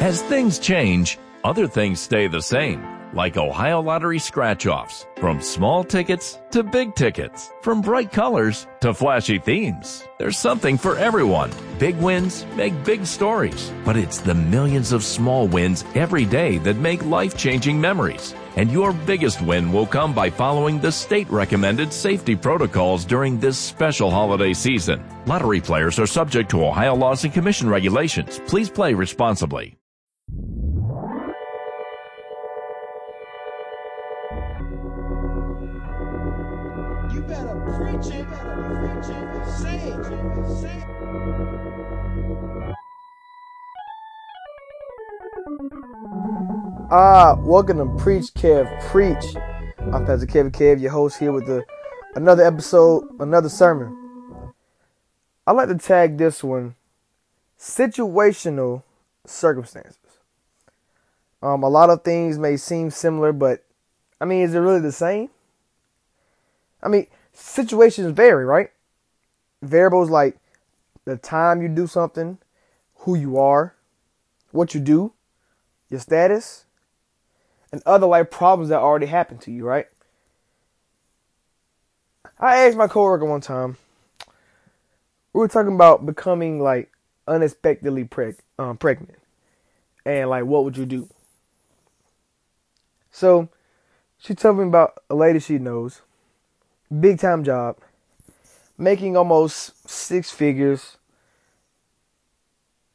As things change, other things stay the same. Like Ohio Lottery scratch offs. From small tickets to big tickets. From bright colors to flashy themes. There's something for everyone. Big wins make big stories. But it's the millions of small wins every day that make life changing memories. And your biggest win will come by following the state recommended safety protocols during this special holiday season. Lottery players are subject to Ohio laws and commission regulations. Please play responsibly. Ah, welcome to Preach Kev Preach. I'm Pastor Kevin Kev, your host here with the another episode, another sermon. I like to tag this one situational circumstances. Um, a lot of things may seem similar, but I mean, is it really the same? I mean, situations vary, right? Variables like the time you do something, who you are, what you do, your status, and other life problems that already happened to you, right? I asked my coworker one time. We were talking about becoming like unexpectedly preg- um, pregnant, and like what would you do? So, she told me about a lady she knows, big time job, making almost six figures,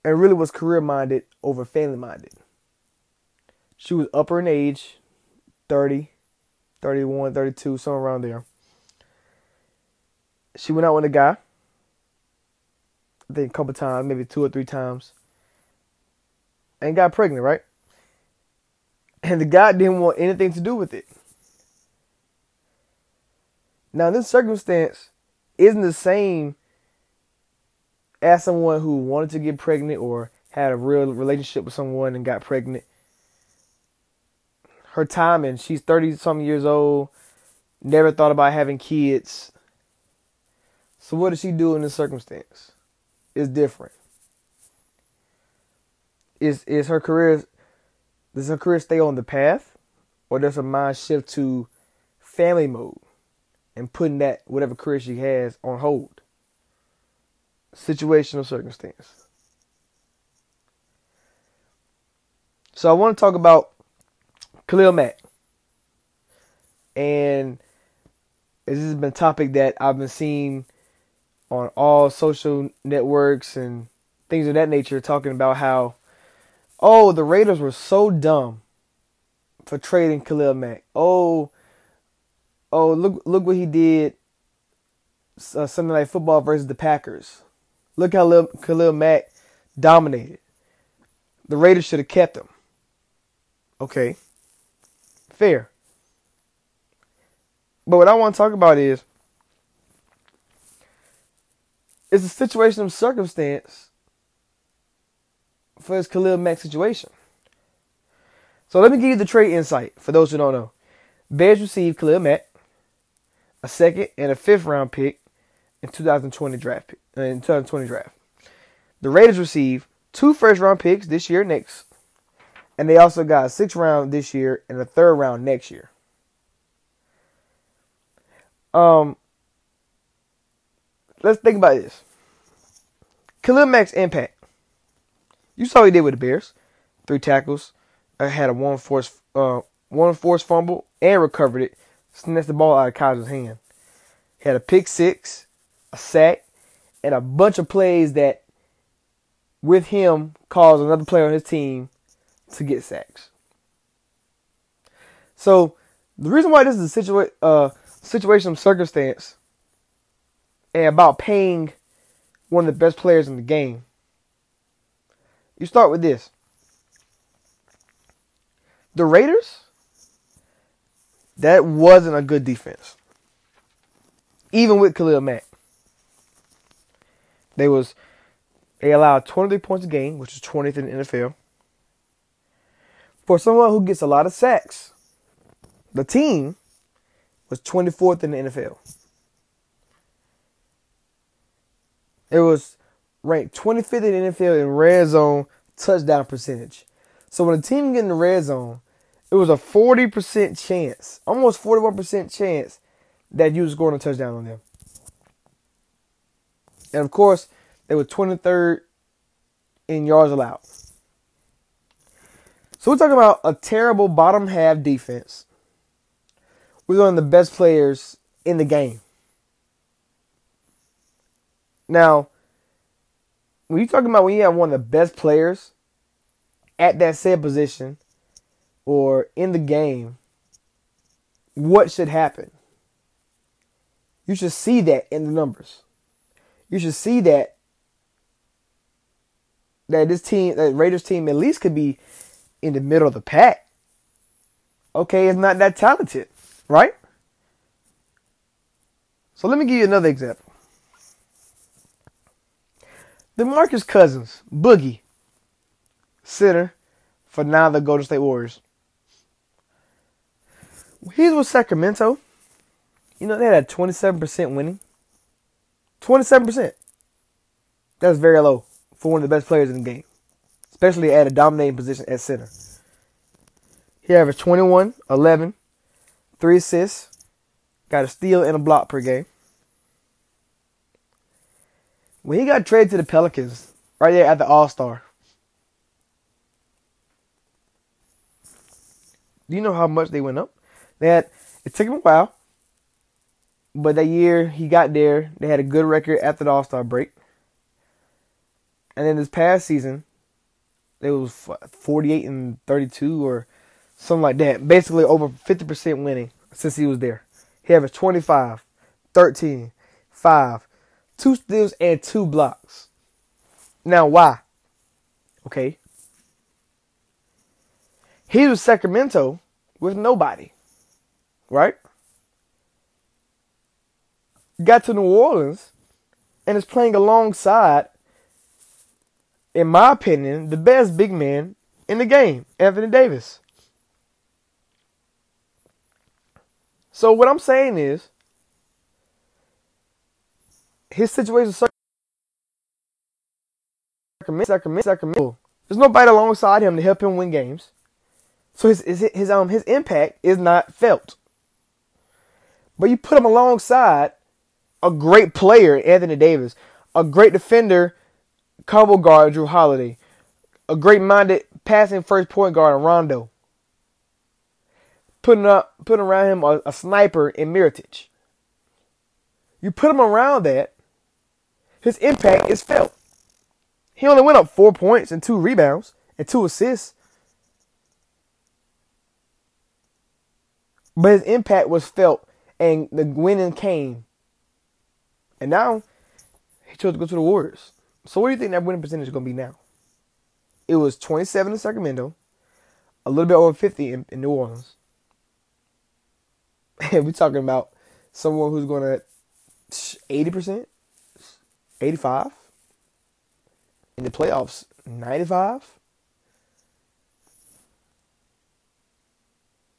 and really was career minded over family minded. She was upper in age, 30, 31, 32, somewhere around there. She went out with a guy, I think a couple times, maybe two or three times, and got pregnant, right? And the guy didn't want anything to do with it. Now, this circumstance isn't the same as someone who wanted to get pregnant or had a real relationship with someone and got pregnant her timing. She's 30 some years old, never thought about having kids. So what does she do in this circumstance? It's different. Is is her career does her career stay on the path? Or does her mind shift to family mode and putting that whatever career she has on hold? Situational circumstance. So I want to talk about Khalil Mack. And this has been a topic that I've been seeing on all social networks and things of that nature talking about how, oh, the Raiders were so dumb for trading Khalil Mack. Oh, oh, look, look what he did. Uh, something like football versus the Packers. Look how Khalil, Khalil Mack dominated. The Raiders should have kept him. Okay fair. But what I want to talk about is it's a situation of circumstance for his Khalil Mack situation. So let me give you the trade insight for those who don't know. Bears received Khalil Mack, a second and a fifth round pick in 2020 draft in 2020 draft. The Raiders received two first round picks this year next and they also got a sixth round this year and a third round next year. Um, let's think about this. Khalil Mack's impact. You saw what he did with the Bears. Three tackles. Uh, had a one force uh one force fumble and recovered it. Snatched the ball out of Kizer's hand. He had a pick six, a sack, and a bunch of plays that with him caused another player on his team to get sacks. So the reason why this is a situa- uh, situation of circumstance and about paying one of the best players in the game, you start with this. the Raiders, that wasn't a good defense. Even with Khalil Mack. They was they allowed 23 points a game, which is 20th in the NFL. For someone who gets a lot of sacks, the team was 24th in the NFL. It was ranked 25th in the NFL in red zone touchdown percentage. So when a team get in the red zone, it was a 40% chance, almost 41% chance that you was scoring a touchdown on them. And of course, they were 23rd in yards allowed. So we're talking about a terrible bottom half defense with one of the best players in the game. Now, when you're talking about when you have one of the best players at that said position or in the game, what should happen? You should see that in the numbers. You should see that that this team, that Raiders team, at least could be in the middle of the pack. Okay, it's not that talented, right? So let me give you another example. DeMarcus Cousins, Boogie, center for now the Golden State Warriors. He's with Sacramento. You know, they had a 27% winning. 27%. That's very low for one of the best players in the game, especially at a dominating position at center. He averaged 21, 11, 3 assists, got a steal and a block per game. When he got traded to the Pelicans, right there at the All Star, do you know how much they went up? Had it took him a while, but that year he got there, they had a good record after the All Star break. And then this past season, it was 48 and 32 or something like that. Basically over 50% winning since he was there. He averaged 25, 13, 5, two steals and two blocks. Now why? Okay. He was Sacramento with nobody. Right? Got to New Orleans and is playing alongside in my opinion, the best big man in the game, Anthony Davis. So what I'm saying is, his situation Sacramento, Sacramento. There's nobody alongside him to help him win games. So his, his his um his impact is not felt. But you put him alongside a great player, Anthony Davis, a great defender combo guard Jrue Holiday, a great minded passing first point guard Rondo, putting up putting around him a, a sniper in Mirotic. You put him around that, his impact is felt. He only went up four points and two rebounds and two assists. But his impact was felt and the winning came. And now he chose to go to the Warriors. So what do you think that winning percentage is going to be now? It was 27 in Sacramento, a little bit over 50 in, in New Orleans. And we're talking about someone who's going to 80%, 85 in the playoffs, 95.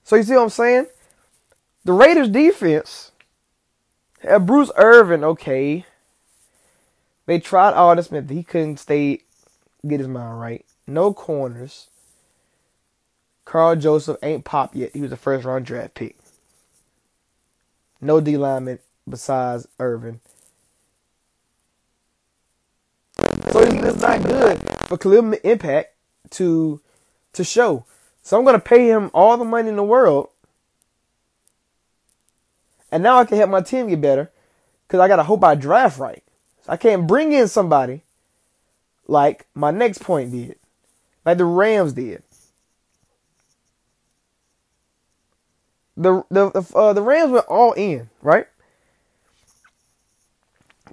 So you see what I'm saying? The Raiders defense had Bruce Irvin, okay. They tried Aldon Smith. He couldn't stay, get his mind right. No corners. Karl Joseph ain't popped yet. He was a first round draft pick. No D lineman besides Irvin. So it's not good for Khalil Impact to to show. So I'm gonna pay him all the money in the world. And now I can help my team get better. Cause I gotta hope I draft right. I can't bring in somebody like my next point did, like the Rams did. The the uh, the Rams went all in, right?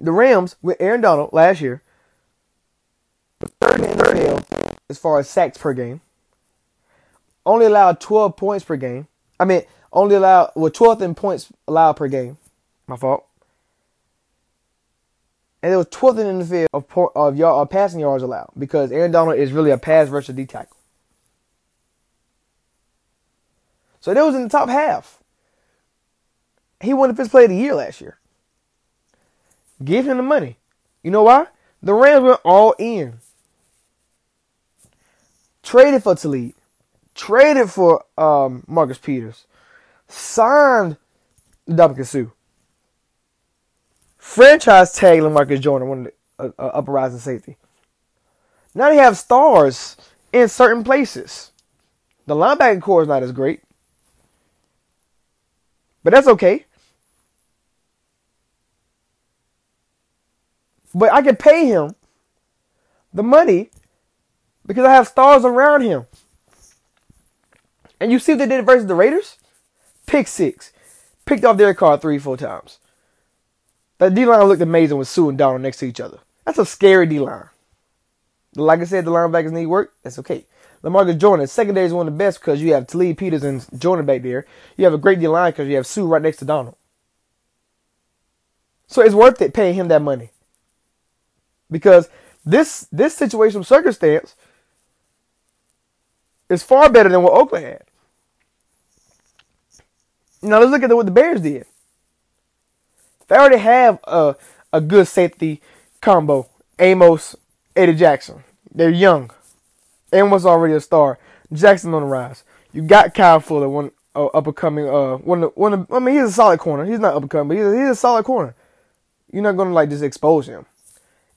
The Rams with Aaron Donald last year, third in the NFL as far as sacks per game. only allowed 12 points per game. I mean, only allowed well 12th in points allowed per game. My fault. And it was 12th in the field of of yard of passing yards allowed because Aaron Donald is really a pass versus D tackle. So that was in the top half. He won the fifth play of the year last year. Give him the money. You know why? The Rams went all in. Traded for Talib. Traded for um, Marcus Peters. Signed Ndamukong Suh. Franchise tag Lamarcus Jordan, one of the uh, uh, upper rising safety. Now they have stars in certain places. The linebacker core is not as great. But that's okay. But I can pay him the money because I have stars around him. And you see what they did versus the Raiders? Pick six. Picked off their Carr three, four times. That D line looked amazing with Suh and Donald next to each other. That's a scary D line. Like I said, the linebackers need work. That's okay. Lamarcus Jordan, secondary is one of the best because you have Talib Peters and Jordan back there. You have a great D line because you have Suh right next to Donald. So it's worth it paying him that money. Because this this situational circumstance is far better than what Oakland had. Now let's look at what the Bears did. They already have a, a good safety combo. Amos, Eddie Jackson. They're young. Amos already a star. Jackson on the rise. You got Kyle Fuller, one uh, up and coming. Uh, one, one. I mean, he's a solid corner. He's not up and coming, but he's a, he's a solid corner. You're not gonna like just expose him.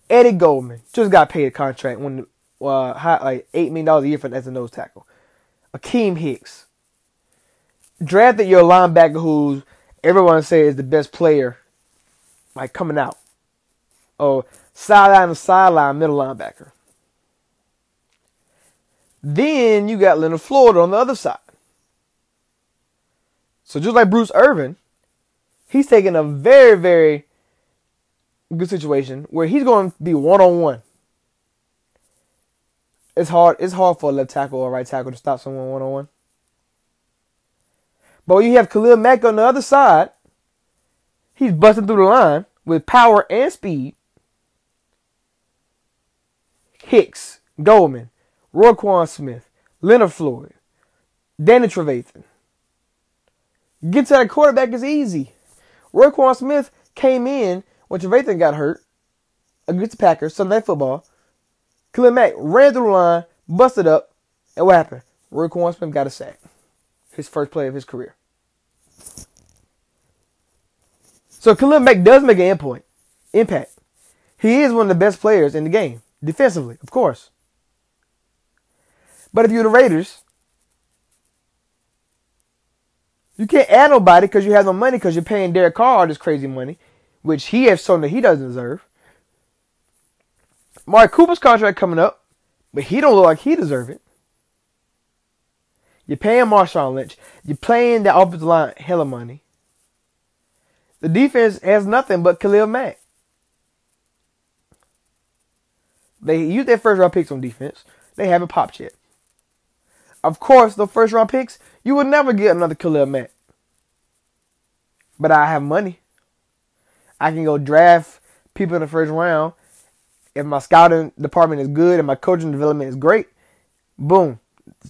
Eddie Goldman just got paid a contract when uh, high, like eight million dollars a year for as a nose tackle. Akiem Hicks drafted your linebacker, who everyone says is the best player, like coming out. Oh, sideline to sideline middle linebacker. Then you got Leonard Floyd on the other side. So just like Bruce Irvin, he's taking a very, very good situation where he's going to be one on one. It's hard. It's hard for a left tackle or right tackle to stop someone one on one. But when you have Khalil Mack on the other side, he's busting through the line with power and speed. Hicks, Goldman, Roquan Smith, Leonard Floyd, Danny Trevathan. Get to that quarterback is easy. Roquan Smith came in when Trevathan got hurt against the Packers, Sunday Night Football. Khalil Mack ran through the line, busted up, and what happened? Roquan Smith got a sack. His first play of his career. So Khalil Mack does make an endpoint, impact. He is one of the best players in the game, defensively, of course. But if you're the Raiders, you can't add nobody because you have no money because you're paying Derek Carr all this crazy money, which he has shown that he doesn't deserve. Mark Cooper's contract coming up, but he don't look like he deserve it. You're paying Marshawn Lynch. You're paying the offensive line hella money. The defense has nothing but Khalil Mack. They use their first round picks on defense. They haven't popped yet. Of course, the first round picks, you would never get another Khalil Mack. But I have money. I can go draft people in the first round. If my scouting department is good and my coaching development is great, boom,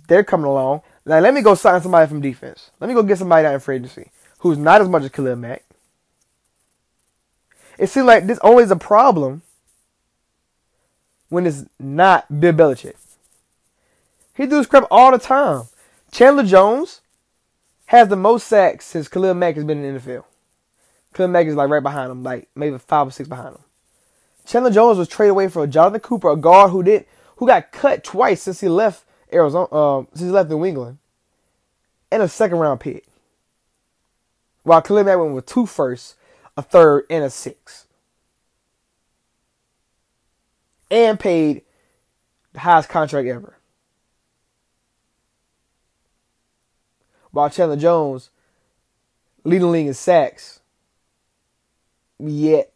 they're coming along. Now let me go sign somebody from defense. Let me go get somebody out in free agency who's not as much as Khalil Mack. It seems like this always a problem when it's not Bill Belichick. He does crap all the time. Chandler Jones has the most sacks since Khalil Mack has been in the NFL. Khalil Mack is like right behind him, like maybe five or six behind him. Chandler Jones was traded away for Jonathan Cooper, a guard who did who got cut twice since he left Arizona, uh, since he left New England, and a second round pick. While Khalil Mack went with two firsts, a third, and a six, and paid the highest contract ever. While Chandler Jones leading the league in sacks, yet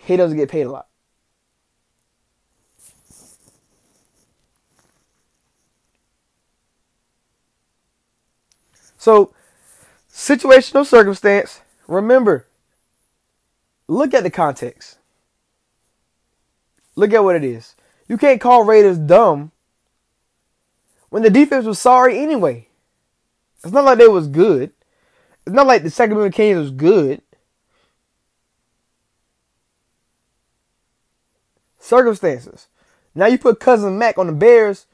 he doesn't get paid a lot. So, situational circumstance. Remember, look at the context. Look at what it is. You can't call Raiders dumb when the defense was sorry anyway. It's not like they was good. It's not like the Sacramento Kings was good. Circumstances. Now you put cousin Mack on the Bears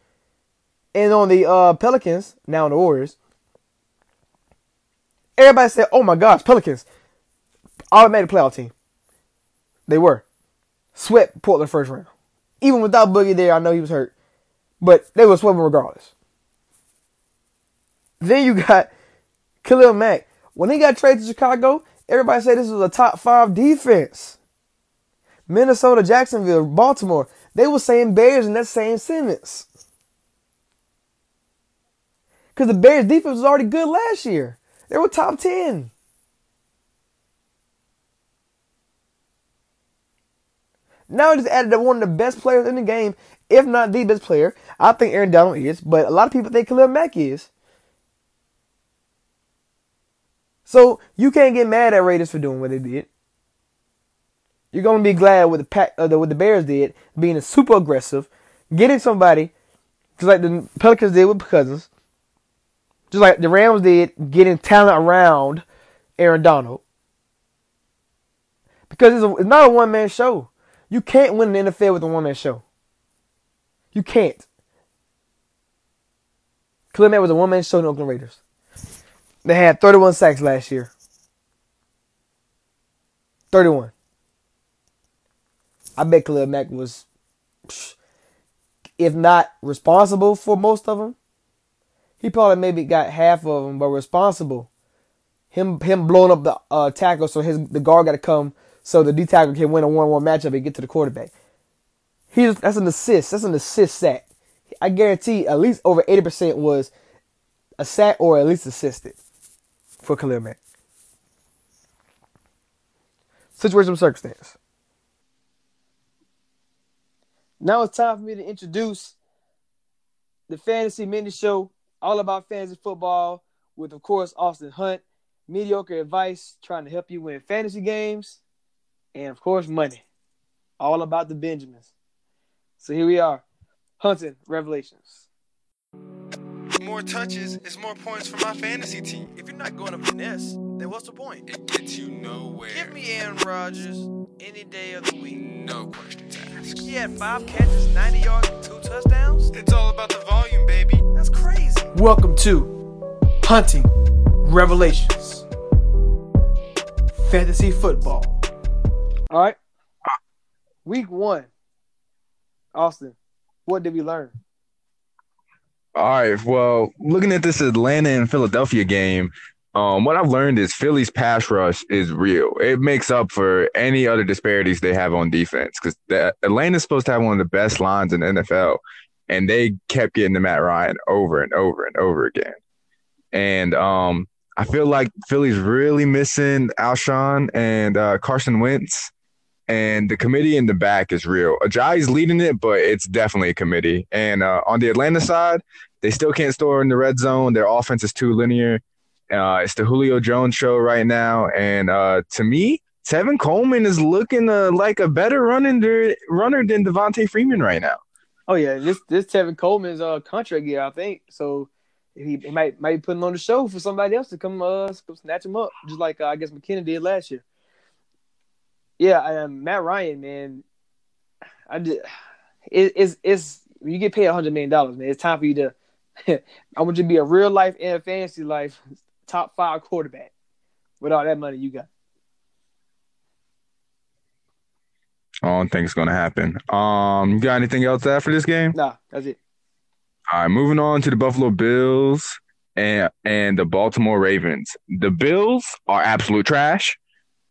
and on the uh, Pelicans, now on the Warriors. Everybody said, "Oh my gosh, Pelicans, automatic playoff team." They were swept Portland first round, even without Boogie there. I know he was hurt, but they were swept regardless. Then you got Khalil Mack. When he got traded to Chicago, everybody said this was a top five defense. Minnesota, Jacksonville, Baltimore, they were saying Bears in that same sentence. Because the Bears defense was already good last year. They were top 10. Now I just added one of the best players in the game, if not the best player. I think Aaron Donald is, but a lot of people think Khalil Mack is. So you can't get mad at Raiders for doing what they did. You're gonna be glad with the pack, uh, what the Bears did, being super aggressive, getting somebody, just like the Pelicans did with Cousins, just like the Rams did, getting talent around Aaron Donald. Because it's, a, it's not a one man show. You can't win the NFL with a one man show. You can't. Khalil was a one man show in the Oakland Raiders. They had 31 sacks last year. 31. I bet Khalil Mack was, if not responsible for most of them, he probably maybe got half of them, but responsible. Him him blowing up the uh, tackle, so his the guard got to come, so the D tackle can win a one-on-one matchup and get to the quarterback. He's that's an assist. That's an assist sack. I guarantee at least over eighty percent was a sack or at least assisted for Khalil Mack. Situation circumstance. Now it's time for me to introduce the Fantasy Mini Show, all about fantasy football, with of course Austin Hunt, mediocre advice, trying to help you win fantasy games, and of course money. All about the Benjamins. So here we are, hunting revelations. More touches is more points for my fantasy team. If you're not going to finesse, then what's the point? It gets you nowhere. Give me Aaron Rodgers any day of the week. No questions asked. He had five catches, 90 yards, and two touchdowns. It's all about the volume, baby. That's crazy. Welcome to Hunting Revelations Fantasy Football. All right. Week one. Austin, what did we learn? All right. Well, looking at this Atlanta and Philadelphia game, um, what I've learned is Philly's pass rush is real. It makes up for any other disparities they have on defense because Atlanta's supposed to have one of the best lines in the NFL, and they kept getting to Matt Ryan over and over and over again. And um, I feel like Philly's really missing Alshon and uh, Carson Wentz and the committee in the back is real. Ajayi's leading it, but it's definitely a committee. And uh, on the Atlanta side, they still can't store in the red zone. Their offense is too linear. Uh, it's the Julio Jones show right now, and uh, to me, Tevin Coleman is looking uh, like a better running runner than Devonta Freeman right now. Oh yeah, this this Tevin Coleman's uh, contract year, I think. So he, he might might be putting on the show for somebody else to come uh snatch him up, just like uh, I guess McKinnon did last year. Yeah, um, Matt Ryan, man, I did. It, it's it's you get paid a hundred million dollars, man. It's time for you to. I want you to be a real life and fantasy life top five quarterback with all that money you got. I don't think it's gonna happen. Um, you got anything else to add for this game? Nah, that's it. All right, moving on to the Buffalo Bills and and the Baltimore Ravens. The Bills are absolute trash,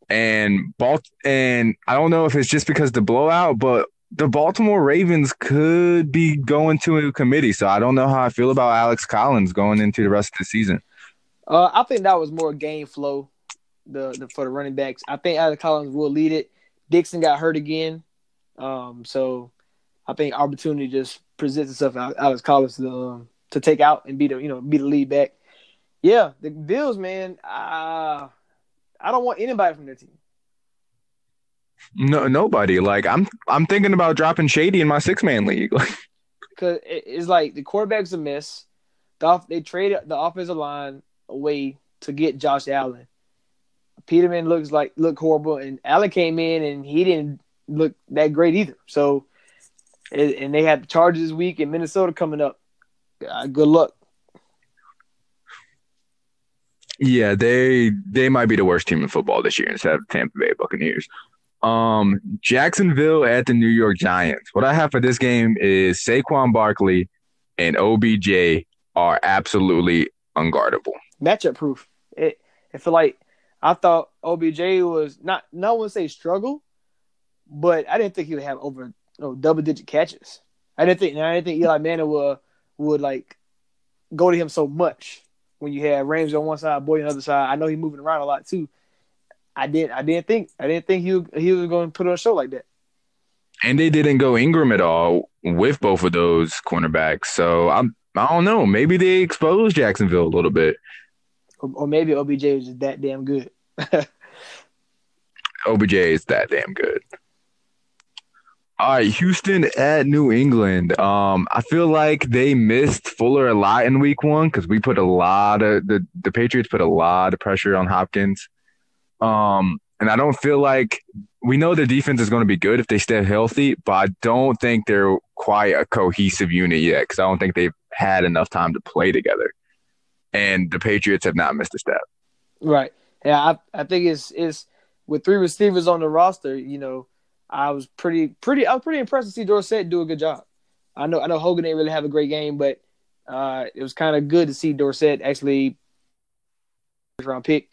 and Balt and I don't know if it's just because the blowout, but the Baltimore Ravens could be going to a committee. So I don't know how I feel about Alex Collins going into the rest of the season. Uh, I think that was more game flow, the, the for the running backs. I think Alex Collins will lead it. Dixon got hurt again, um, so I think opportunity just presents itself. Out Alex Collins to um, to take out and be the you know be the lead back. Yeah, the Bills, man. Uh, I don't want anybody from their team. No, nobody. Like I'm, I'm thinking about dropping Shady in my six man league. Because it's like the quarterback's a miss. The off, they traded the offensive line away to get Josh Allen. Peterman looks like look horrible, and Allen came in and he didn't look that great either. So, and they had the Chargers week in Minnesota coming up. Uh, good luck. yeah, they they might be the worst team in football this year instead of Tampa Bay Buccaneers. Um, Jacksonville at the New York Giants. What I have for this game is Saquon Barkley and OBJ are absolutely unguardable. Matchup proof. It I feel like I thought OBJ was not no one say struggle, but I didn't think he would have over you know, double digit catches. I didn't think I didn't think Eli Manning would would like go to him so much when you had Ramsey on one side, Boyd on the other side. I know he's moving around a lot too. I didn't I didn't think I didn't think he he was going to put on a show like that. And they didn't go Engram at all with both of those cornerbacks. So I'm I don't know. Maybe they exposed Jacksonville a little bit. Or, maybe OBJ is just that damn good. OBJ is that damn good. All right, Houston at New England. Um, I feel like they missed Fuller a lot in Week One because we put a lot of the the Patriots put a lot of pressure on Hopkins. Um, and I don't feel like we know their defense is going to be good if they stay healthy, but I don't think they're quite a cohesive unit yet because I don't think they've had enough time to play together. And the Patriots have not missed a step. Right. Yeah, I I think it's it's with three receivers on the roster, you know, I was pretty pretty I was pretty impressed to see Dorsett do a good job. I know I know Hogan didn't really have a great game, but uh, it was kind of good to see Dorsett actually first round pick.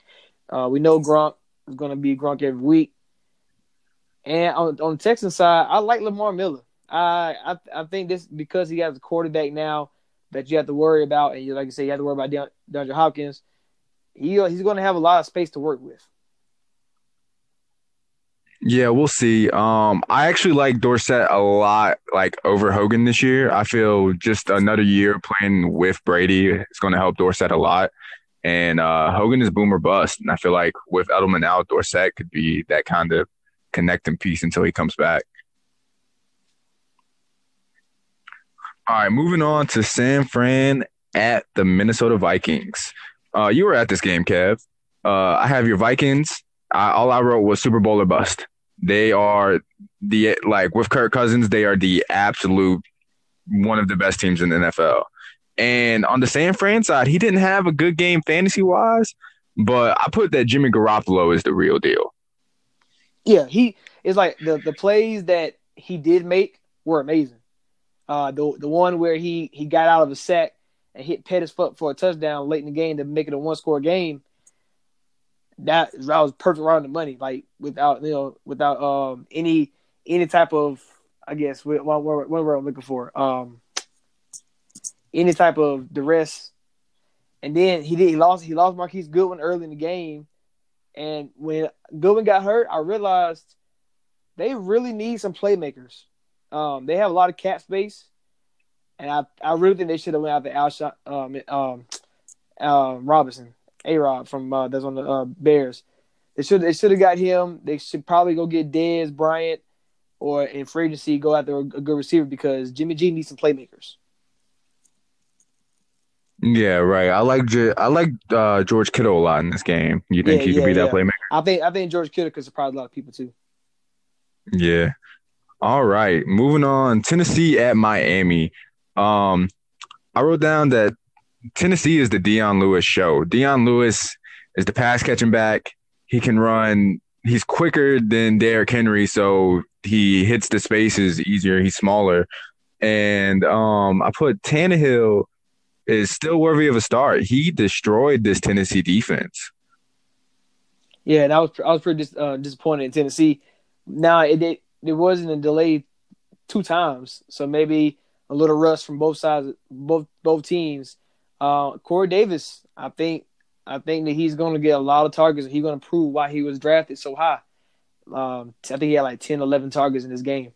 Uh, we know Gronk is going to be Gronk every week. And on, on the Texan side, I like Lamar Miller. I, I I think this because he has a quarterback now that you have to worry about, and you like I say, you have to worry about De- DeAndre Hopkins. He he's going to have a lot of space to work with. Yeah, we'll see. Um, I actually like Dorsett a lot, like over Hogan this year. I feel just another year playing with Brady is going to help Dorsett a lot. And uh, Hogan is boomer bust, and I feel like with Edelman out, Dorsett could be that kind of connecting piece until he comes back. All right, moving on to San Fran at the Minnesota Vikings. Uh, you were at this game, Kev. Uh, I have your Vikings. I, all I wrote was Super Bowl or bust. They are the like with Kirk Cousins, they are the absolute one of the best teams in the NFL. And on the San Fran side, he didn't have a good game fantasy wise, but I put that Jimmy Garoppolo is the real deal. Yeah, he is like the the plays that he did make were amazing. Uh, the the one where he he got out of a sack and hit Pettis foot for a touchdown late in the game to make it a one score game. That that was perfect around the money, like without you know without um any any type of I guess what what, what I'm looking for um any type of duress. And then he did he lost he lost Marquise Goodwin early in the game, and when Goodwin got hurt, I realized they really need some playmakers. Um, they have a lot of cap space, and I I really think they should have went after Alshon um um uh, Robinson, A Rod from uh, that's on the uh, Bears. They should they should have got him. They should probably go get Dez Bryant, or in free agency go after a, a good receiver because Jimmy G needs some playmakers. Yeah, right. I like J- I like uh, George Kittle a lot in this game. You think Yeah, he could yeah, be that yeah. playmaker? I think I think George Kittle could surprise a lot of people too. Yeah. All right. Moving on. Tennessee at Miami. Um, I wrote down that Tennessee is the Dion Lewis show. Dion Lewis is the pass catching back. He can run. He's quicker than Derrick Henry, so he hits the spaces easier. He's smaller. And um, I put Tannehill is still worthy of a start. He destroyed this Tennessee defense. Yeah, and I was I was pretty dis, uh, disappointed in Tennessee. Now it, it it wasn't a delay two times, so maybe a little rust from both sides, both both teams. Uh, Corey Davis, I think I think that he's going to get a lot of targets. He's going to prove why he was drafted so high. Um, I think he had like 10, 11 targets in this game.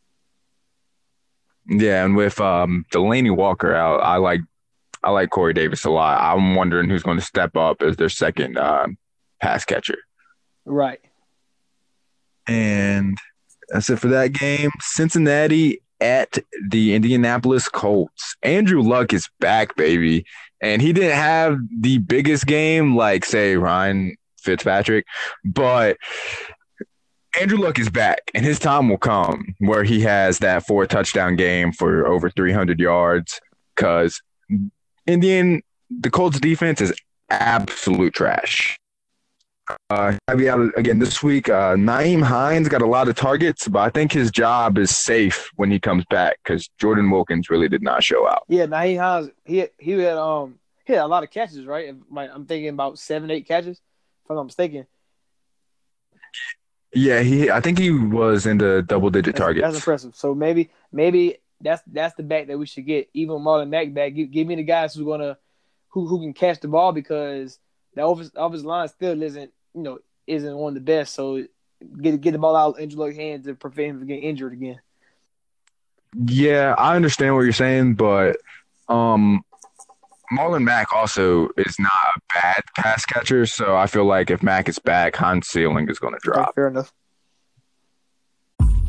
Yeah, and with um, Delanie Walker out, I like I like Corey Davis a lot. I'm wondering who's going to step up as their second uh, pass catcher. Right. And that's it for that game. Cincinnati at the Indianapolis Colts. Andrew Luck is back, baby. And he didn't have the biggest game like, say, Ryan Fitzpatrick, but Andrew Luck is back, and his time will come where he has that four touchdown game for over 300 yards because Indian, the Colts defense is absolute trash. Uh, be out again this week. Uh, Nyheim Hines got a lot of targets, but I think his job is safe when he comes back because Jordan Wilkins really did not show out. Yeah, Nyheim Hines, he he had um he had a lot of catches, right? I'm thinking about seven, eight catches, if I'm not mistaken. Yeah, he. I think he was in the double digit That's, targets. that's impressive. So maybe maybe that's that's the back that we should get. Even Marlon Mack back. Give, give me the guys who's gonna who who can catch the ball because the offensive, offensive line still isn't you know isn't one of the best. So get get the ball out of Andrew Luck's hands to prevent him from getting injured again. Yeah, I understand what you're saying, but um, Marlon Mack also is not a bad pass catcher. So I feel like if Mack is back, Hines' ceiling is going to drop. Fair enough.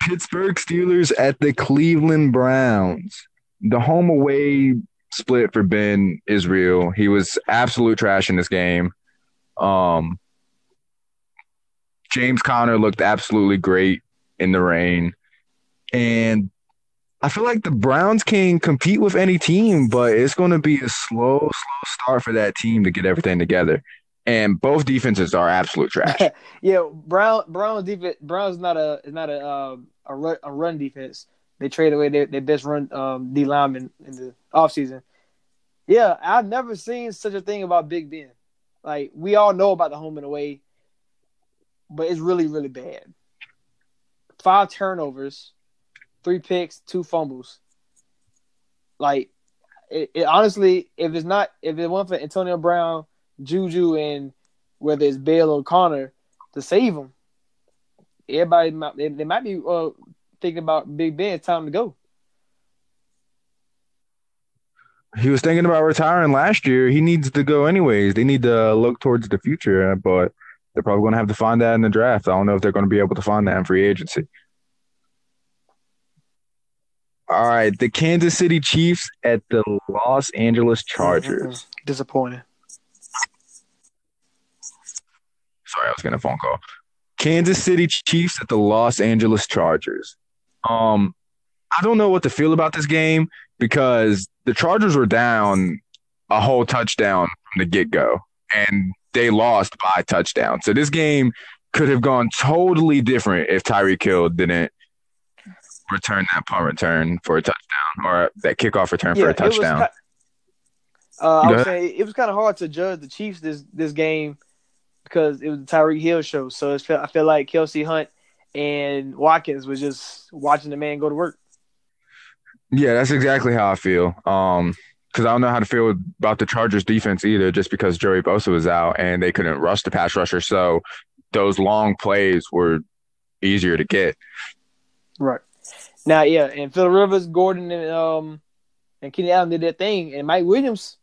Pittsburgh Steelers at the Cleveland Browns. The home away split for Ben Israel. He was absolute trash in this game. Um, James Conner looked absolutely great in the rain. And I feel like the Browns can compete with any team, but it's going to be a slow, slow start for that team to get everything together. And both defenses are absolute trash. yeah, Brown Brown's defense Brown's not a is not a uh, a, run, a run defense. They traded away their, their best run um, D lineman in the offseason. Yeah, I've never seen such a thing about Big Ben. Like we all know about the home and away, but it's really really bad. Five turnovers, three picks, two fumbles. Like it, it honestly, if it's not if it wasn't for Antonio Brown Juju and whether it's Bell or Conner to save him. Everybody, might, they, they might be uh, thinking about Big Ben. It's time to go. He was thinking about retiring last year. He needs to go anyways. They need to look towards the future, but they're probably going to have to find that in the draft. I don't know if they're going to be able to find that in free agency. All right, the Kansas City Chiefs at the Los Angeles Chargers. Mm-hmm. Disappointing. Sorry, I was getting a phone call. Kansas City Chiefs at the Los Angeles Chargers. Um, I don't know what to feel about this game because the Chargers were down a whole touchdown from the get go, and they lost by touchdown. So this game could have gone totally different if Tyreek Hill didn't return that punt return for a touchdown or that kickoff return yeah, for a touchdown. Was, uh, I would say it was kind of hard to judge the Chiefs this this game because it was the Tyreek Hill show. So it's, I feel like Kelce Hunt and Watkins was just watching the man go to work. Yeah, that's exactly how I feel. Um, because I don't know how to feel about the Chargers defense either, just because Joey Bosa was out and they couldn't rush the pass rusher. So those long plays were easier to get. Right. Now, yeah, and Phil Rivers, Gordon, and um, and Keenan Allen did their thing, and Mike Williams,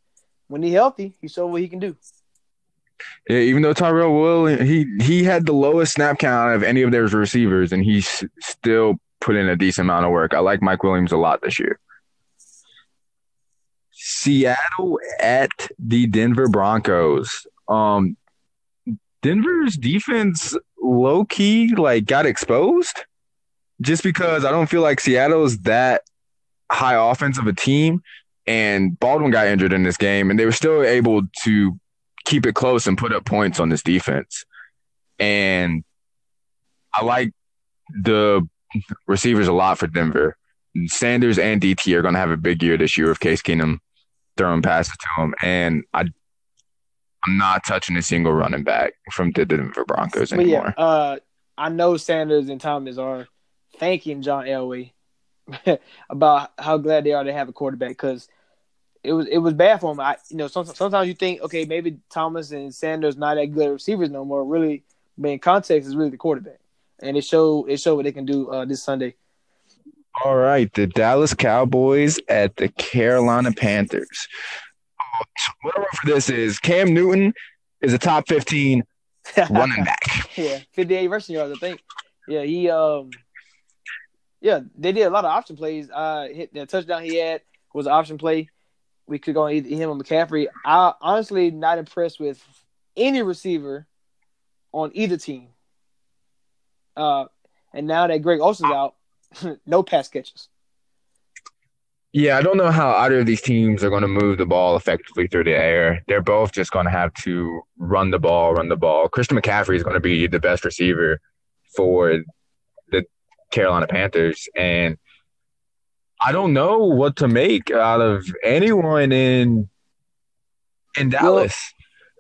when he healthy, he showed what he can do. Yeah, even though Tyrell Will he he had the lowest snap count of any of their receivers, and he s- still put in a decent amount of work. I like Mike Williams a lot this year. Seattle at the Denver Broncos. Um, Denver's defense low key like got exposed just because I don't feel like Seattle's that high offense of a team. And Baldwin got injured in this game, and they were still able to keep it close and put up points on this defense. And I like the receivers a lot for Denver. Sanders and DT are going to have a big year this year with Case Keenum throwing passes to him, and I, I'm not touching a single running back from the Denver Broncos But anymore. yeah, uh, I know Sanders and Thomas are thanking John Elway about how glad they are to have a quarterback because it was it was bad for him. I you know some, sometimes you think okay maybe Thomas and Sanders not that good receivers no more. Really, but in context, is really the quarterback, and it showed it showed what they can do uh, this Sunday. All right, the Dallas Cowboys at the Carolina Panthers. What I wrote for this is Cam Newton is a top 15 running back. yeah, 58 rushing yards, I think. Yeah, he um yeah, they did a lot of option plays. Uh hit the touchdown he had was an option play. We could go either him or McCaffrey. I honestly not impressed with any receiver on either team. Uh and now that Greg Olsen's out, no pass catches. Yeah, I don't know how either of these teams are going to move the ball effectively through the air. They're both just going to have to run the ball, run the ball. Christian McCaffrey is going to be the best receiver for the Carolina Panthers. And I don't know what to make out of anyone in in Dallas.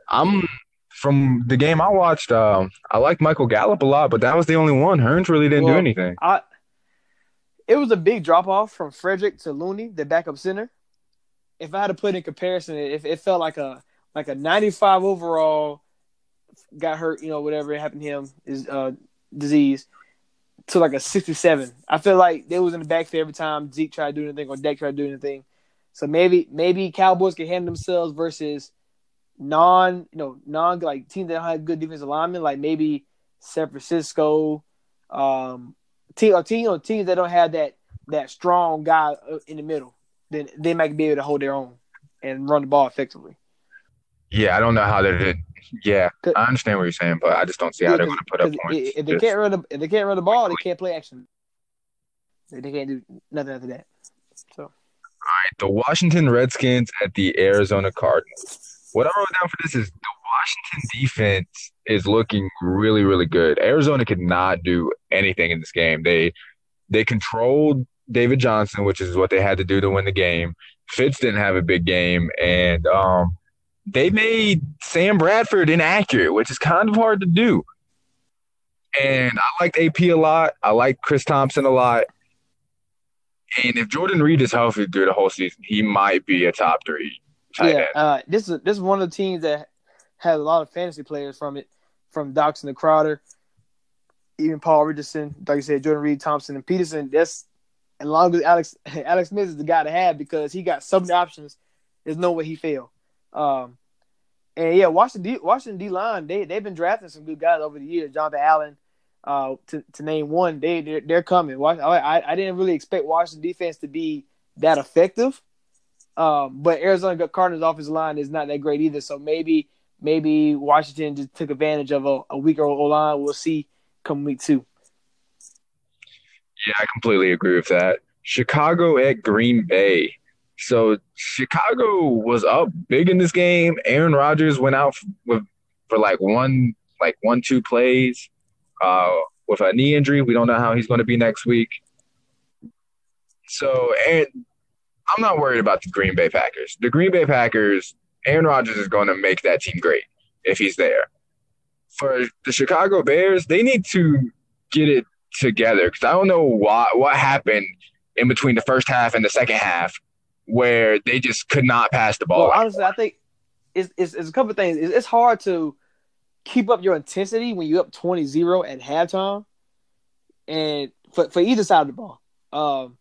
I'm from the game I watched. Um, I liked Michael Gallup a lot, but that was the only one. Hurns really didn't do anything. I it was a big drop off from Frederick to Looney, the backup center. If I had to put in comparison, it, it felt like a like a 95 overall got hurt, you know, whatever happened to him is uh disease to like a 67. I feel like they was in the backfield every time Zeke tried to do anything or Dak tried to do anything. So maybe maybe Cowboys can handle themselves versus non you know non like teams that have good defensive linemen like maybe San Francisco, um, team or team or teams that don't have that that strong guy uh, in the middle, then they might be able to hold their own and run the ball effectively. Yeah, I don't know how they're. Yeah, I understand what you're saying, but I just don't see how they're going to put up points. If they Just- can't run the if they can't run the ball, they can't play action. They they can't do nothing after that. So All right, the Washington Redskins at the Arizona Cardinals. What I wrote down for this is the Washington defense is looking really, really good. Arizona could not do anything in this game. They they controlled David Johnson, which is what they had to do to win the game. Fitz didn't have a big game, and um, they made Sam Bradford inaccurate, which is kind of hard to do. And I liked AP a lot. I like Chris Thompson a lot. And if Jordan Reed is healthy through the whole season, he might be a top three tight yeah, end. uh, this is this is one of the teams that has a lot of fantasy players from it, from Doctson to Crowder, even Paul Richardson, like you said, Jordan Reed, Thompson, and Peterson. That's as long as Alex Alex Smith is the guy to have because he got so many options. There's no way he fail. Um, and yeah, Washington D, Washington D line they they've been drafting some good guys over the years. Jonathan Allen, uh, to to name one, they they're, they're coming. I I didn't really expect Washington defense to be that effective. Um, but Arizona Cardinals offensive line is not that great either. So maybe maybe Washington just took advantage of a, a weaker O line. We'll see come week two. Yeah, I completely agree with that. Chicago at Green Bay. So Chicago was up big in this game. Aaron Rodgers went out with for like one like one two plays uh, with a knee injury. We don't know how he's going to be next week. So and I'm not worried about the Green Bay Packers. The Green Bay Packers, Aaron Rodgers is going to make that team great if he's there. For the Chicago Bears, they need to get it together because I don't know what what happened in between the first half and the second half where they just could not pass the ball. Well, honestly, I think it's, it's, it's a couple of things. It's, it's hard to keep up your intensity when you're up 20-0 at halftime, and for for either side of the ball. Um,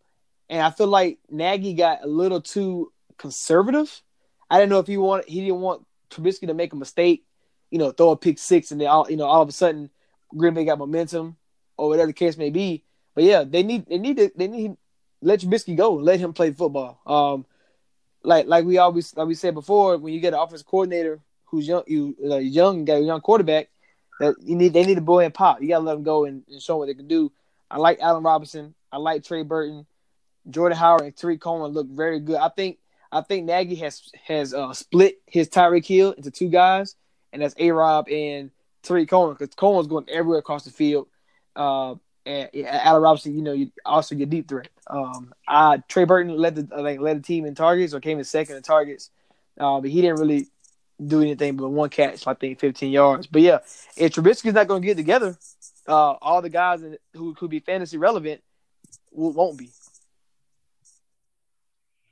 and I feel like Nagy got a little too conservative. I didn't know if he wanted he didn't want Trubisky to make a mistake, you know, throw a pick six, and then all you know all of a sudden Green Bay got momentum or whatever the case may be. But yeah, they need they need to they need let Trubisky go, let him play football. Um, like like we always like we said before, when you get an offensive coordinator who's young, you uh, young got a young quarterback, that you need they need a boy and pop. You gotta let them go and, and show what they can do. I like Allen Robinson. I like Trey Burton, Jordan Howard, and Tarik Coleman look very good. I think I think Nagy has has uh, split his Tyreek Hill into two guys, and that's A Rob and Tarik Coleman because Coleman's going everywhere across the field. Uh, and Allen Robinson, you know, you, also your deep threat. Um, I Trey Burton led the like led the team in targets or came in second in targets, uh, but he didn't really do anything but one catch, I think, 15 yards. But yeah, if Trubisky's not going to get together, uh, all the guys who could be fantasy relevant won't be.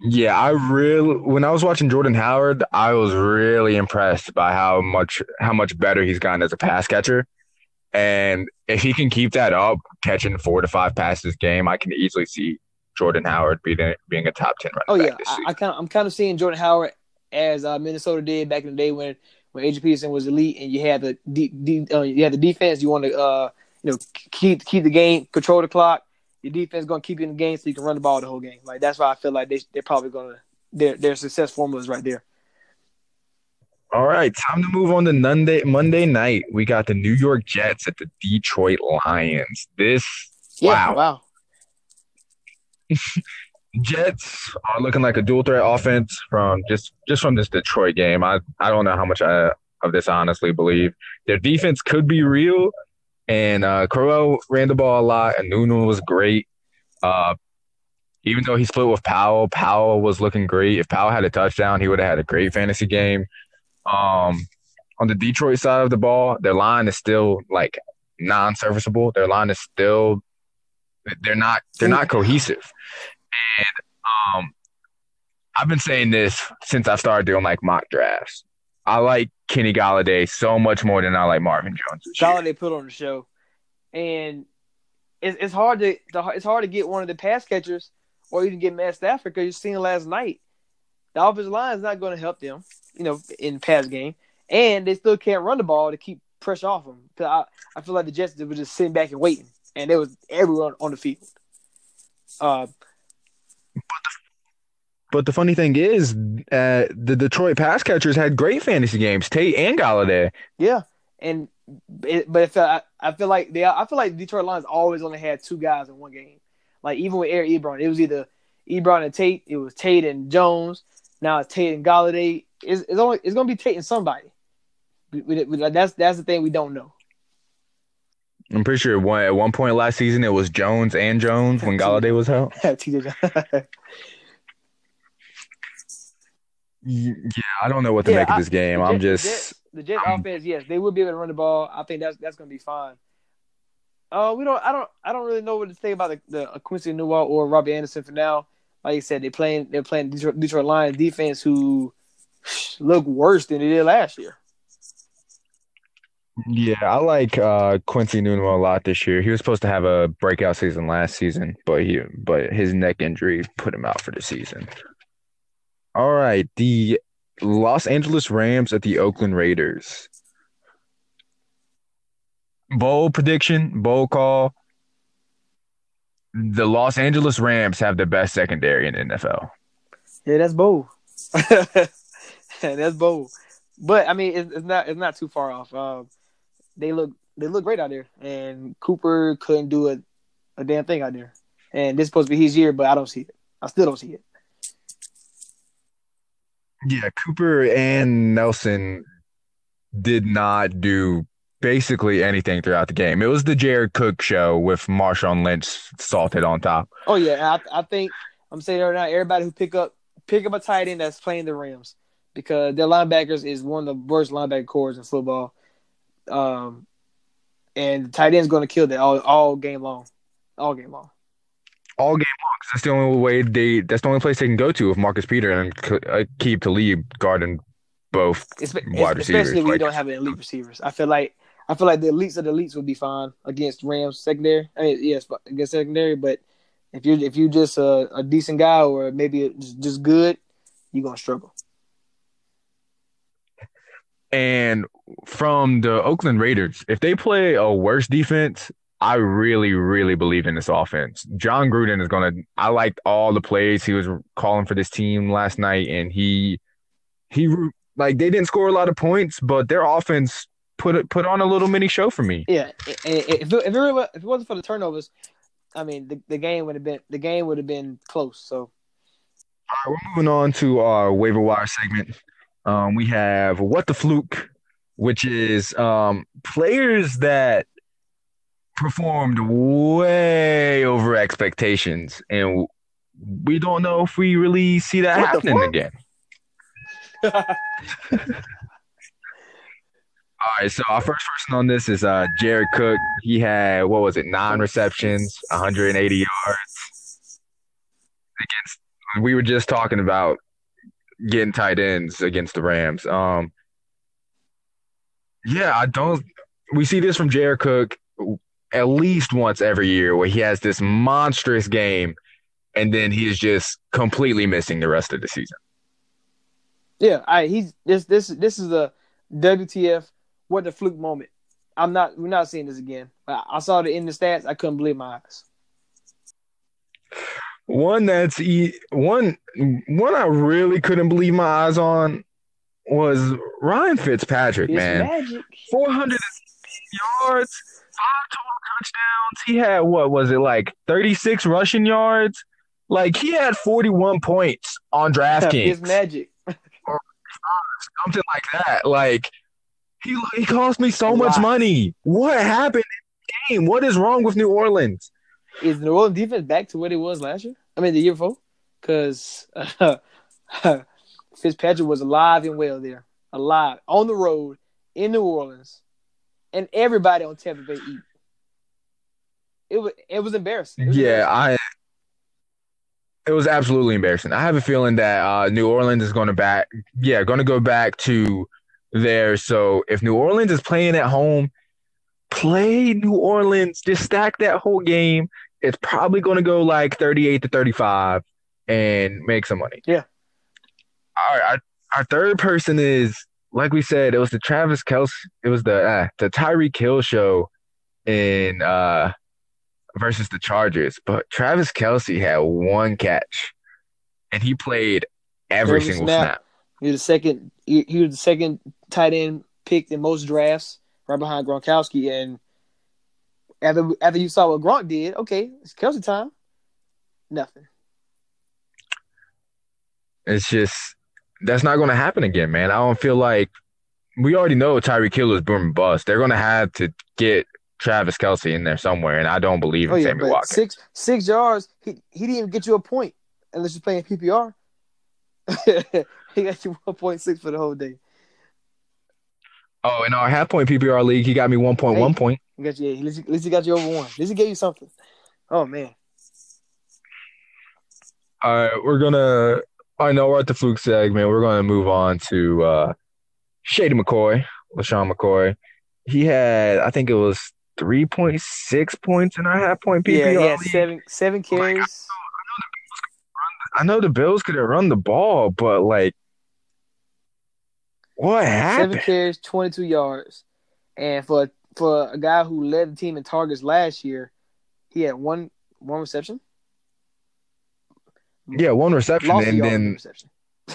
Yeah, I really when I was watching Jordan Howard, I was really impressed by how much how much better he's gotten as a pass catcher. And if he can keep that up, catching four to five passes game, I can easily see Jordan Howard being being a top ten running oh, yeah. I, I kind of I'm kind of seeing Jordan Howard as uh, Minnesota did back in the day when when Adrian Peterson was elite and you had the de- uh, you had the defense. You want to uh, you know keep keep the game, control the clock. Your defense going to keep you in the game so you can run the ball the whole game. Like that's why I feel like they they're probably going to their their success formula is right there. All right, time to move on to Monday Monday night. We got the New York Jets at the Detroit Lions. This yeah, wow. wow. Jets are looking like a dual threat offense from just just from this Detroit game. I I don't know how much I, of this honestly believe. Their defense could be real, and uh, Crowell ran the ball a lot, and Nunu was great. Uh, even though he split with Powell, Powell was looking great. If Powell had a touchdown, he would have had a great fantasy game. Um, on the Detroit side of the ball, their line is still like non-serviceable. Their line is still they're not they're not cohesive. And um, I've been saying this since I started doing like mock drafts. I like Kenny Golladay so much more than I like Marvin Jones. Golladay put on the show, and it's, it's hard to it's hard to get one of the pass catchers or even get Matt Stafford because you've seen last night. The offensive line is not going to help them, you know, in pass game, and they still can't run the ball to keep pressure off them. I, I feel like the Jets were just sitting back and waiting, and there was everyone on the field. Uh, but the funny thing is, uh, the Detroit pass catchers had great fantasy games, Tate and Golladay. Yeah, and it, but it felt, I, I feel like they, I feel like Detroit Lions always only had two guys in one game. Like even with Eric Ebron, it was either Ebron and Tate. It was Tate and Jones. Now it's Tate and Golladay. It's, it's only it's gonna be Tate and somebody. We, we, we, that's that's the thing we don't know. I'm pretty sure one, at one point last season it was Jones and Jones when Golladay was out. yeah, I don't know what to yeah, make of this game. I, I'm just the Jets, offense. Yes, they will be able to run the ball. I think that's that's going to be fine. Uh, we don't. I don't. I don't really know what to say about the, the Quincy Enunwa or Robbie Anderson for now. Like I said, they're playing. They're playing Detroit, Detroit Lions defense, who look worse than they did last year. Yeah, I like uh, Quincy Enunwa a lot this year. He was supposed to have a breakout season last season, but he but his neck injury put him out for the season. All right, the Los Angeles Rams at the Oakland Raiders. Bold prediction, bold call. The Los Angeles Rams have the best secondary in the NFL. Yeah, that's bold. that's bold. But I mean, it's, it's, not it's not too far off. Um, they look they look great out there, and Cooper couldn't do a, a damn thing out there. And this is supposed to be his year, but I don't see it. I still don't see it. Yeah, Cooper and Nelson did not do basically anything throughout the game. It was the Jared Cook show with Marshawn Lynch salted on top. Oh yeah, I, I think I'm saying right now, everybody who pick up pick up a tight end that's playing the Rams because their linebackers is one of the worst linebacker cores in football. Um, and the tight end's going to kill that all all game long, all game long all game long. That's the only way they. That's the only place they can go to with Marcus Peter and uh, Aqib Talib guarding both it's, wide it's, receivers. Especially when like, you don't have elite receivers. I feel like I feel like the elites of the elites would be fine against Rams secondary. I mean, yes, against secondary. But if you're if you're just a, a decent guy or maybe just, just good, you're gonna struggle. And from the Oakland Raiders, if they play a worse defense, I really, really believe in this offense. Jon Gruden is to. I liked all the plays he was calling for this team last night, and he, he like they didn't score a lot of points, but their offense put it put on a little mini show for me. Yeah, if it, if it, if it wasn't for the turnovers, I mean the, the game would have been the game would have been close. So, all right, we're moving on to our waiver wire segment. Um, we have what the fluke, which is um players that performed way over expectations, and we don't know if we really see that What happening again. All right, so our first person on this is uh Jared Cook. He had what was it, nine receptions, 180 yards against. We were just talking about getting tight ends against the Rams. Um, yeah, I don't. We see this from Jared Cook at least once every year, where he has this monstrous game, and then he's just completely missing the rest of the season. Yeah, I he's this this this is a WTF what the fluke moment. I'm not we're not seeing this again. I, I saw the in the stats, I couldn't believe my eyes. One that's e- one one I really couldn't believe my eyes on was Ryan Fitzpatrick, It's man. 400 yards, five total touchdowns. He had what was it like 36 rushing yards? Like he had 41 points on It's DraftKings, magic. something like that. Like he he cost me so much money. What happened in the game? What is wrong with New Orleans? Is the New Orleans defense back to what it was last year? I mean the year before? Because Fitzpatrick was alive and well there. Alive. On the road in New Orleans. And everybody on Tampa Bay eat. It was it was embarrassing. It was Yeah, embarrassing. I. It was absolutely embarrassing. I have a feeling that uh, New Orleans is going to back. Yeah, going to go back to there. So if New Orleans is playing at home, play New Orleans. Just stack that whole game. It's probably going to go like thirty-eight to thirty-five, and make some money. Yeah. All right. Our, our third person is like we said. It was the Travis Kelce. It was the uh, the Tyreek Hill show in uh versus the Chargers, but Travis Kelce had one catch, and he played every, Every single snap. snap. He was the second. He, he was the second tight end picked in most drafts, right behind Gronkowski. And after after you saw what Gronk did, okay, it's Kelce time. Nothing. It's just that's not going to happen again, man. I don't feel like we already know Tyreek Hill is boom bust. They're going to have to get Travis Kelce in there somewhere, and I don't believe in Oh yeah, Sammy Watkins. six six yards. He he didn't even get you a point unless you're playing PPR. he got you one point six for the whole day. Oh, in our half point PPR league, he got me one point one Hey. point. He got you. At least, at least he got you over one. At least he gave you something. Oh man. All right, we're gonna. I know we're at the fluke segment. We're gonna move on to uh, Shady McCoy, LeSean McCoy. He had, I think it was three point six points in our half point PPR. Yeah, league. seven seven carries. I know the Bills could have run the ball, but like, what happened? Seven carries, twenty two yards, and for for a guy who led the team in targets last year, he had one one reception. Yeah, one reception, Lost and then reception.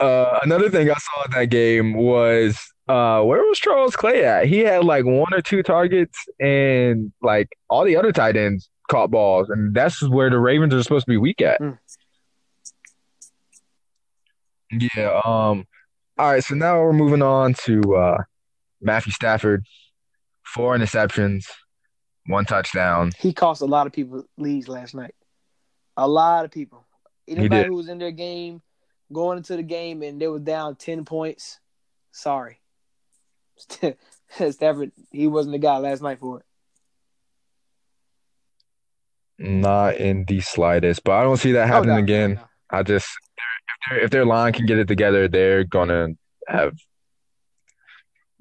uh, another thing I saw in that game was uh, where was Charles Clay at? He had like one or two targets, and like all the other tight ends caught balls, and that's where the Ravens are supposed to be weak at. Mm. Yeah. Um. All right. So now we're moving on to uh, Matthew Stafford. Four interceptions, one touchdown. He cost a lot of people leads last night. A lot of people. Anybody who was in their game, going into the game, and they were down ten points. Sorry, Stafford. He wasn't the guy last night for it. Not in the slightest, but I don't see that happening Oh, no, again. no, no. I just if their line can get it together, they're gonna have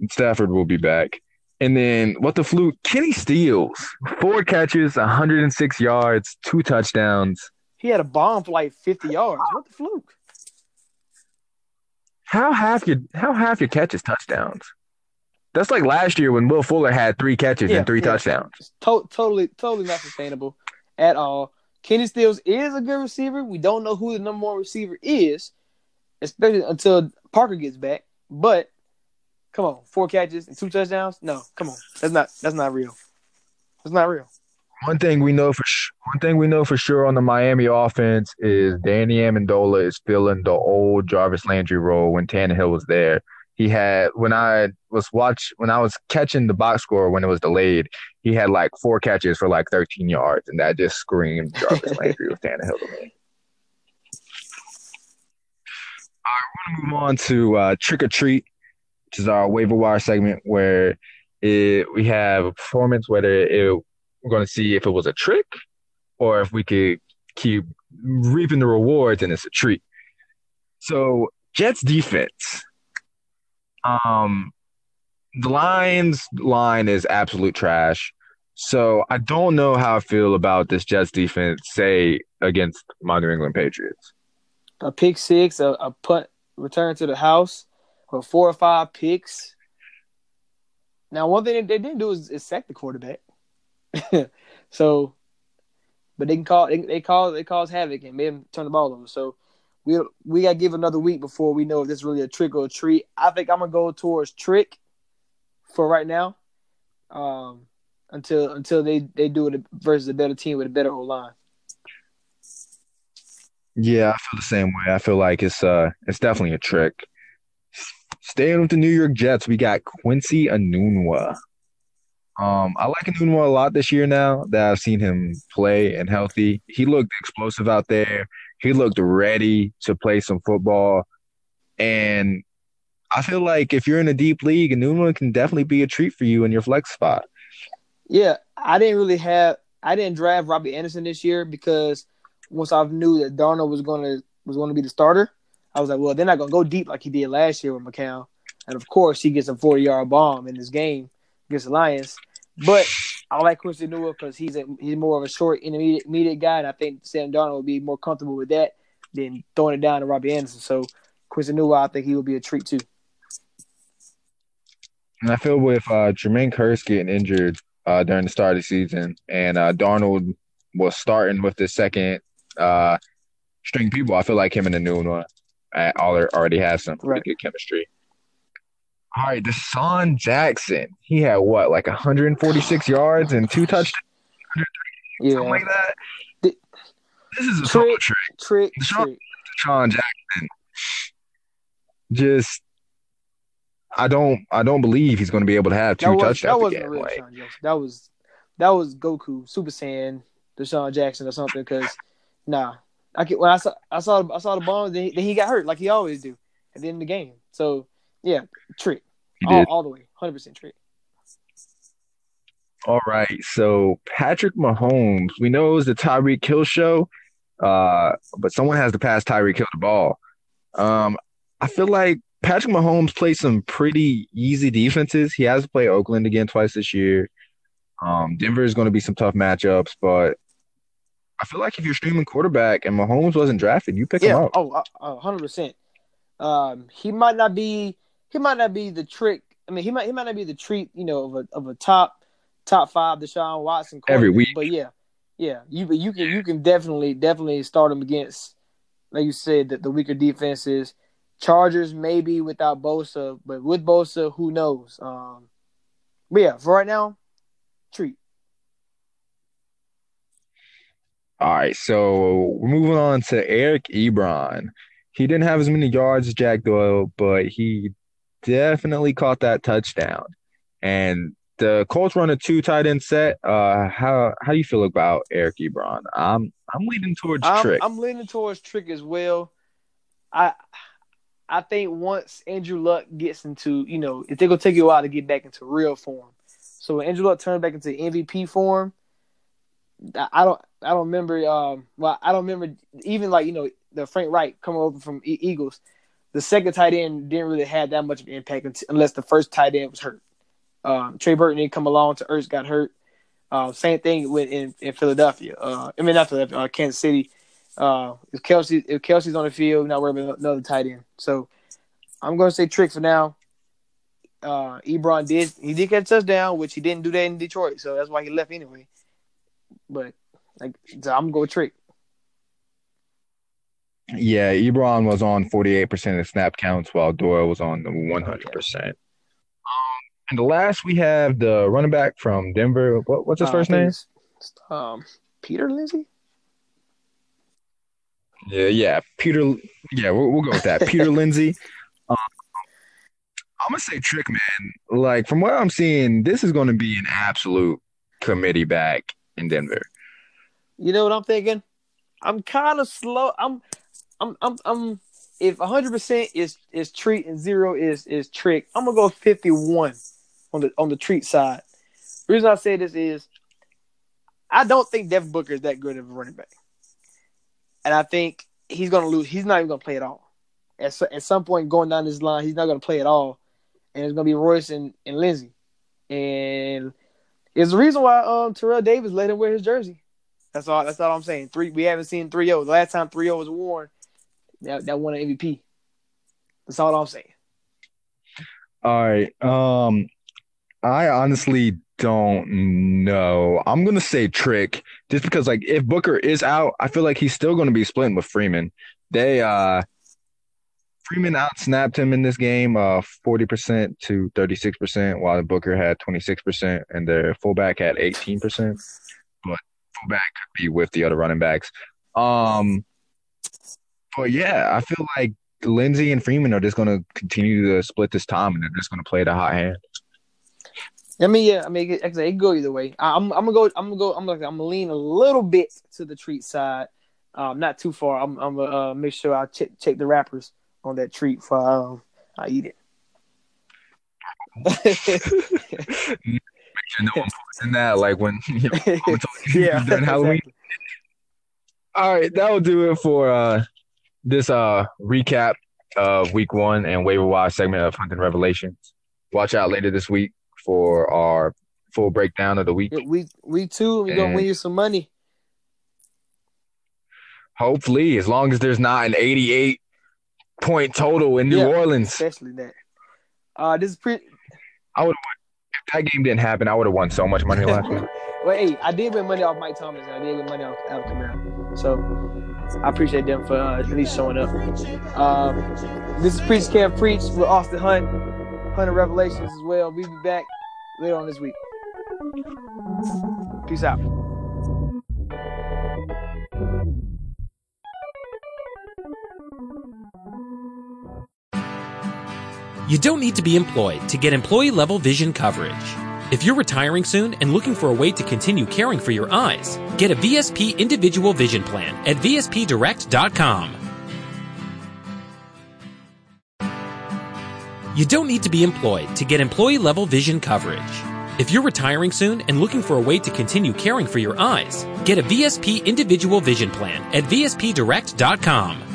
Stafford will be back. And then what the fluke? Kenny Stills, four catches, 106 yards, two touchdowns. He had a bomb for like fifty yards. What the fluke? How half your how half your catches touchdowns? That's like last year when Will Fuller had three catches and three yeah. touchdowns. To- totally, totally not sustainable at all. Kenny Stills is a good receiver. We don't know who the number one receiver is, especially until Parker gets back. But come on, four catches and two touchdowns? No, come on, that's not that's not real. That's not real. One thing we know for sh- one thing we know for sure on the Miami offense is Danny Amendola is filling the old Jarvis Landry role when Tannehill was there. He had when I was watch when I was catching the box score when it was delayed, he had like four catches for like 13 yards, and that just screamed Jarvis Landry with Tannehill to me. All right, we're gonna move on to uh, Trick or Treat, which is our waiver wire segment where it, we have a performance whether it, we're going to see if it was a trick or if we could keep reaping the rewards and it's a treat. So Jets defense. Um, the Lions line is absolute trash. So I don't know how I feel about this Jets defense, say against my New England Patriots. A pick six, a, a punt return to the house, or four or five picks. Now, one thing they didn't do is, is sack the quarterback. so, but they can call they, they call they cause havoc and made him turn the ball over. So we we got to give another week before we know if this is really a trick or a treat. I think I'm gonna go towards trick for right now, um, until until they they do it versus a better team with a better O line. Yeah, I feel the same way. I feel like it's uh it's definitely a trick. Staying with the New York Jets, we got Quincy Enunwa. Um, I like Enunwa a lot this year now that I've seen him play and healthy. He looked explosive out there. He looked ready to play some football. And I feel like if you're in a deep league, Enunwa can definitely be a treat for you in your flex spot. Yeah, I didn't really have I didn't draft Robbie Anderson this year because once I knew that Darnold was gonna was gonna be the starter, I was like, well, they're not gonna go deep like he did last year with McCown. And of course, he gets a 40 yard bomb in this game against the Lions. But I like Quincy Newell because he's a, he's more of a short intermediate, intermediate guy, and I think Sam Darnold will be more comfortable with that than throwing it down to Robbie Anderson. So Quincy Newell, I think he will be a treat too. And I feel with uh, Jermaine Kearse getting injured uh, during the start of the season, and uh, Darnold was starting with the second uh, string people. I feel like him and the new one already has some Right. good chemistry. All right, DeSean Jackson. He had what, like 146 yards and two touchdowns, Yeah, something like that. The- This is a Trick. trick. trick, Deshaun- trick. DeSean Jackson. Just, I don't, I don't believe he's going to be able to have two That, was, touchdowns that wasn't again. a real Like, DeSean Jackson. That was that was Goku Super Saiyan DeSean Jackson or something. Because nah, I can, when I saw I saw I saw the bomb, then he, then he got hurt like he always do at the end of the game. So yeah, treat. all, all the way, hundred percent treat. All right, so Patrick Mahomes, we know it was the Tyreek Hill show, uh, but someone has to pass Tyreek Hill the ball. Um, I feel like Patrick Mahomes plays some pretty easy defenses. He has to play Oakland again twice this year. Um, Denver is going to be some tough matchups, but I feel like if you're streaming quarterback and Mahomes wasn't drafted, you pick him up. oh, a hundred percent. Um, he might not be he might not be the trick. I mean, he might he might not be the treat, you know, of a of a top top five Deshaun Watson Every week. But yeah, yeah, you but you can you can definitely definitely start him against, like you said, that the weaker defenses. Chargers maybe without Bosa, but with Bosa, who knows? Um, but yeah, for right now, treat. All right, so we're moving on to Eric Ebron. He didn't have as many yards as Jack Doyle, but he definitely caught that touchdown. And the Colts run a two tight end set. Uh, how how do you feel about Eric Ebron? I'm I'm leaning towards I'm, Trick. I'm leaning towards Trick as well. I I think once Andrew Luck gets into, you know, it's gonna take you a while to get back into real form. So when Andrew Luck turns back into MVP form, I don't I don't remember um well I don't remember even like, you know, the Frank Wright coming over from Eagles. The second tight end didn't really have that much of an impact unless the first tight end was hurt. Um, Trey Burton didn't come along to Ertz got hurt. Uh, same thing with in, in Philadelphia. Uh, I mean not Philadelphia, uh, Kansas City. Uh, if Kelce if Kelce's on the field, not worried about another tight end. So I'm going to say trick for now. Uh, Ebron did he did get a touchdown, which he didn't do that in Detroit, so that's why he left anyway. But like, so I'm going to go trick. Yeah, Ebron was on 48% of snap counts while Doyle was on the 100%. Um, and the last we have the running back from Denver. What, what's his Uh, first name? Um, Peter Lindsay. Yeah, yeah, Peter. Yeah, we'll, we'll go with that. Peter Lindsay. Um, I'm gonna say trick man. Like from what I'm seeing, this is gonna be an absolute committee back in Denver. You know what I'm thinking? I'm kind of slow. I'm, I'm, I'm, I'm. If 100 percent is is treat and zero is is trick, I'm gonna go 51 on the on the treat side. The reason I say this is, I don't think Devin Booker is that good of a running back, and I think he's gonna lose. He's not even gonna play at all. At so- at some point going down this line, he's not gonna play at all, and it's gonna be Royce and, and Lindsay, and it's the reason why um Terrell Davis let him wear his jersey. That's all. That's all I'm saying. Three. We haven't seen three zero. The last time three zero was worn, that that won an MVP. That's all I'm saying. All right. Um, I honestly don't know. I'm gonna say trick, just because like if Booker is out, I feel like he's still gonna be splitting with Freeman. They uh Freeman out snapped him in this game, uh, forty percent to thirty six percent, while Booker had twenty six percent, and their fullback had eighteen percent. But fullback could be with the other running backs. Um, but yeah, I feel like Lindsay and Freeman are just gonna continue to split this time, and they're just gonna play the hot hand. I mean, yeah. I mean, it, it can go either way. I, I'm, I'm gonna go. I'm gonna go. I'm gonna, I'm gonna lean a little bit to the treat side. Um, not too far. I'm, I'm gonna uh, make sure I check check the wrappers on that treat for um, I eat it. Make sure no one puts in that, like when you know, yeah, during Halloween. exactly. All right, that will do it for uh this uh recap of week one and waiver wire segment of Hunting Revelations. Watch out later this week for our full breakdown of the week. Week week two, we're gonna win you some money. Hopefully, as long as there's not an 88 point total in New Yeah. Orleans. Especially that. Uh, this is pre. If that game didn't happen, I would have won so much money last week. Well, hey, I did win money off Mike Thomas, and I did win money off Alvin Kamara. So I appreciate them for uh, at least showing up. Um, this is Preach Can't Preach with Austin Hunt, Hunter Revelations as well. We'll be back later on this week. Peace out. You don't need to be employed to get employee level vision coverage. If you're retiring soon and looking for a way to continue caring for your eyes, get a VSP individual vision plan at VSPdirect.com. You don't need to be employed to get employee level vision coverage. If you're retiring soon and looking for a way to continue caring for your eyes, get a VSP individual vision plan at VSPdirect.com.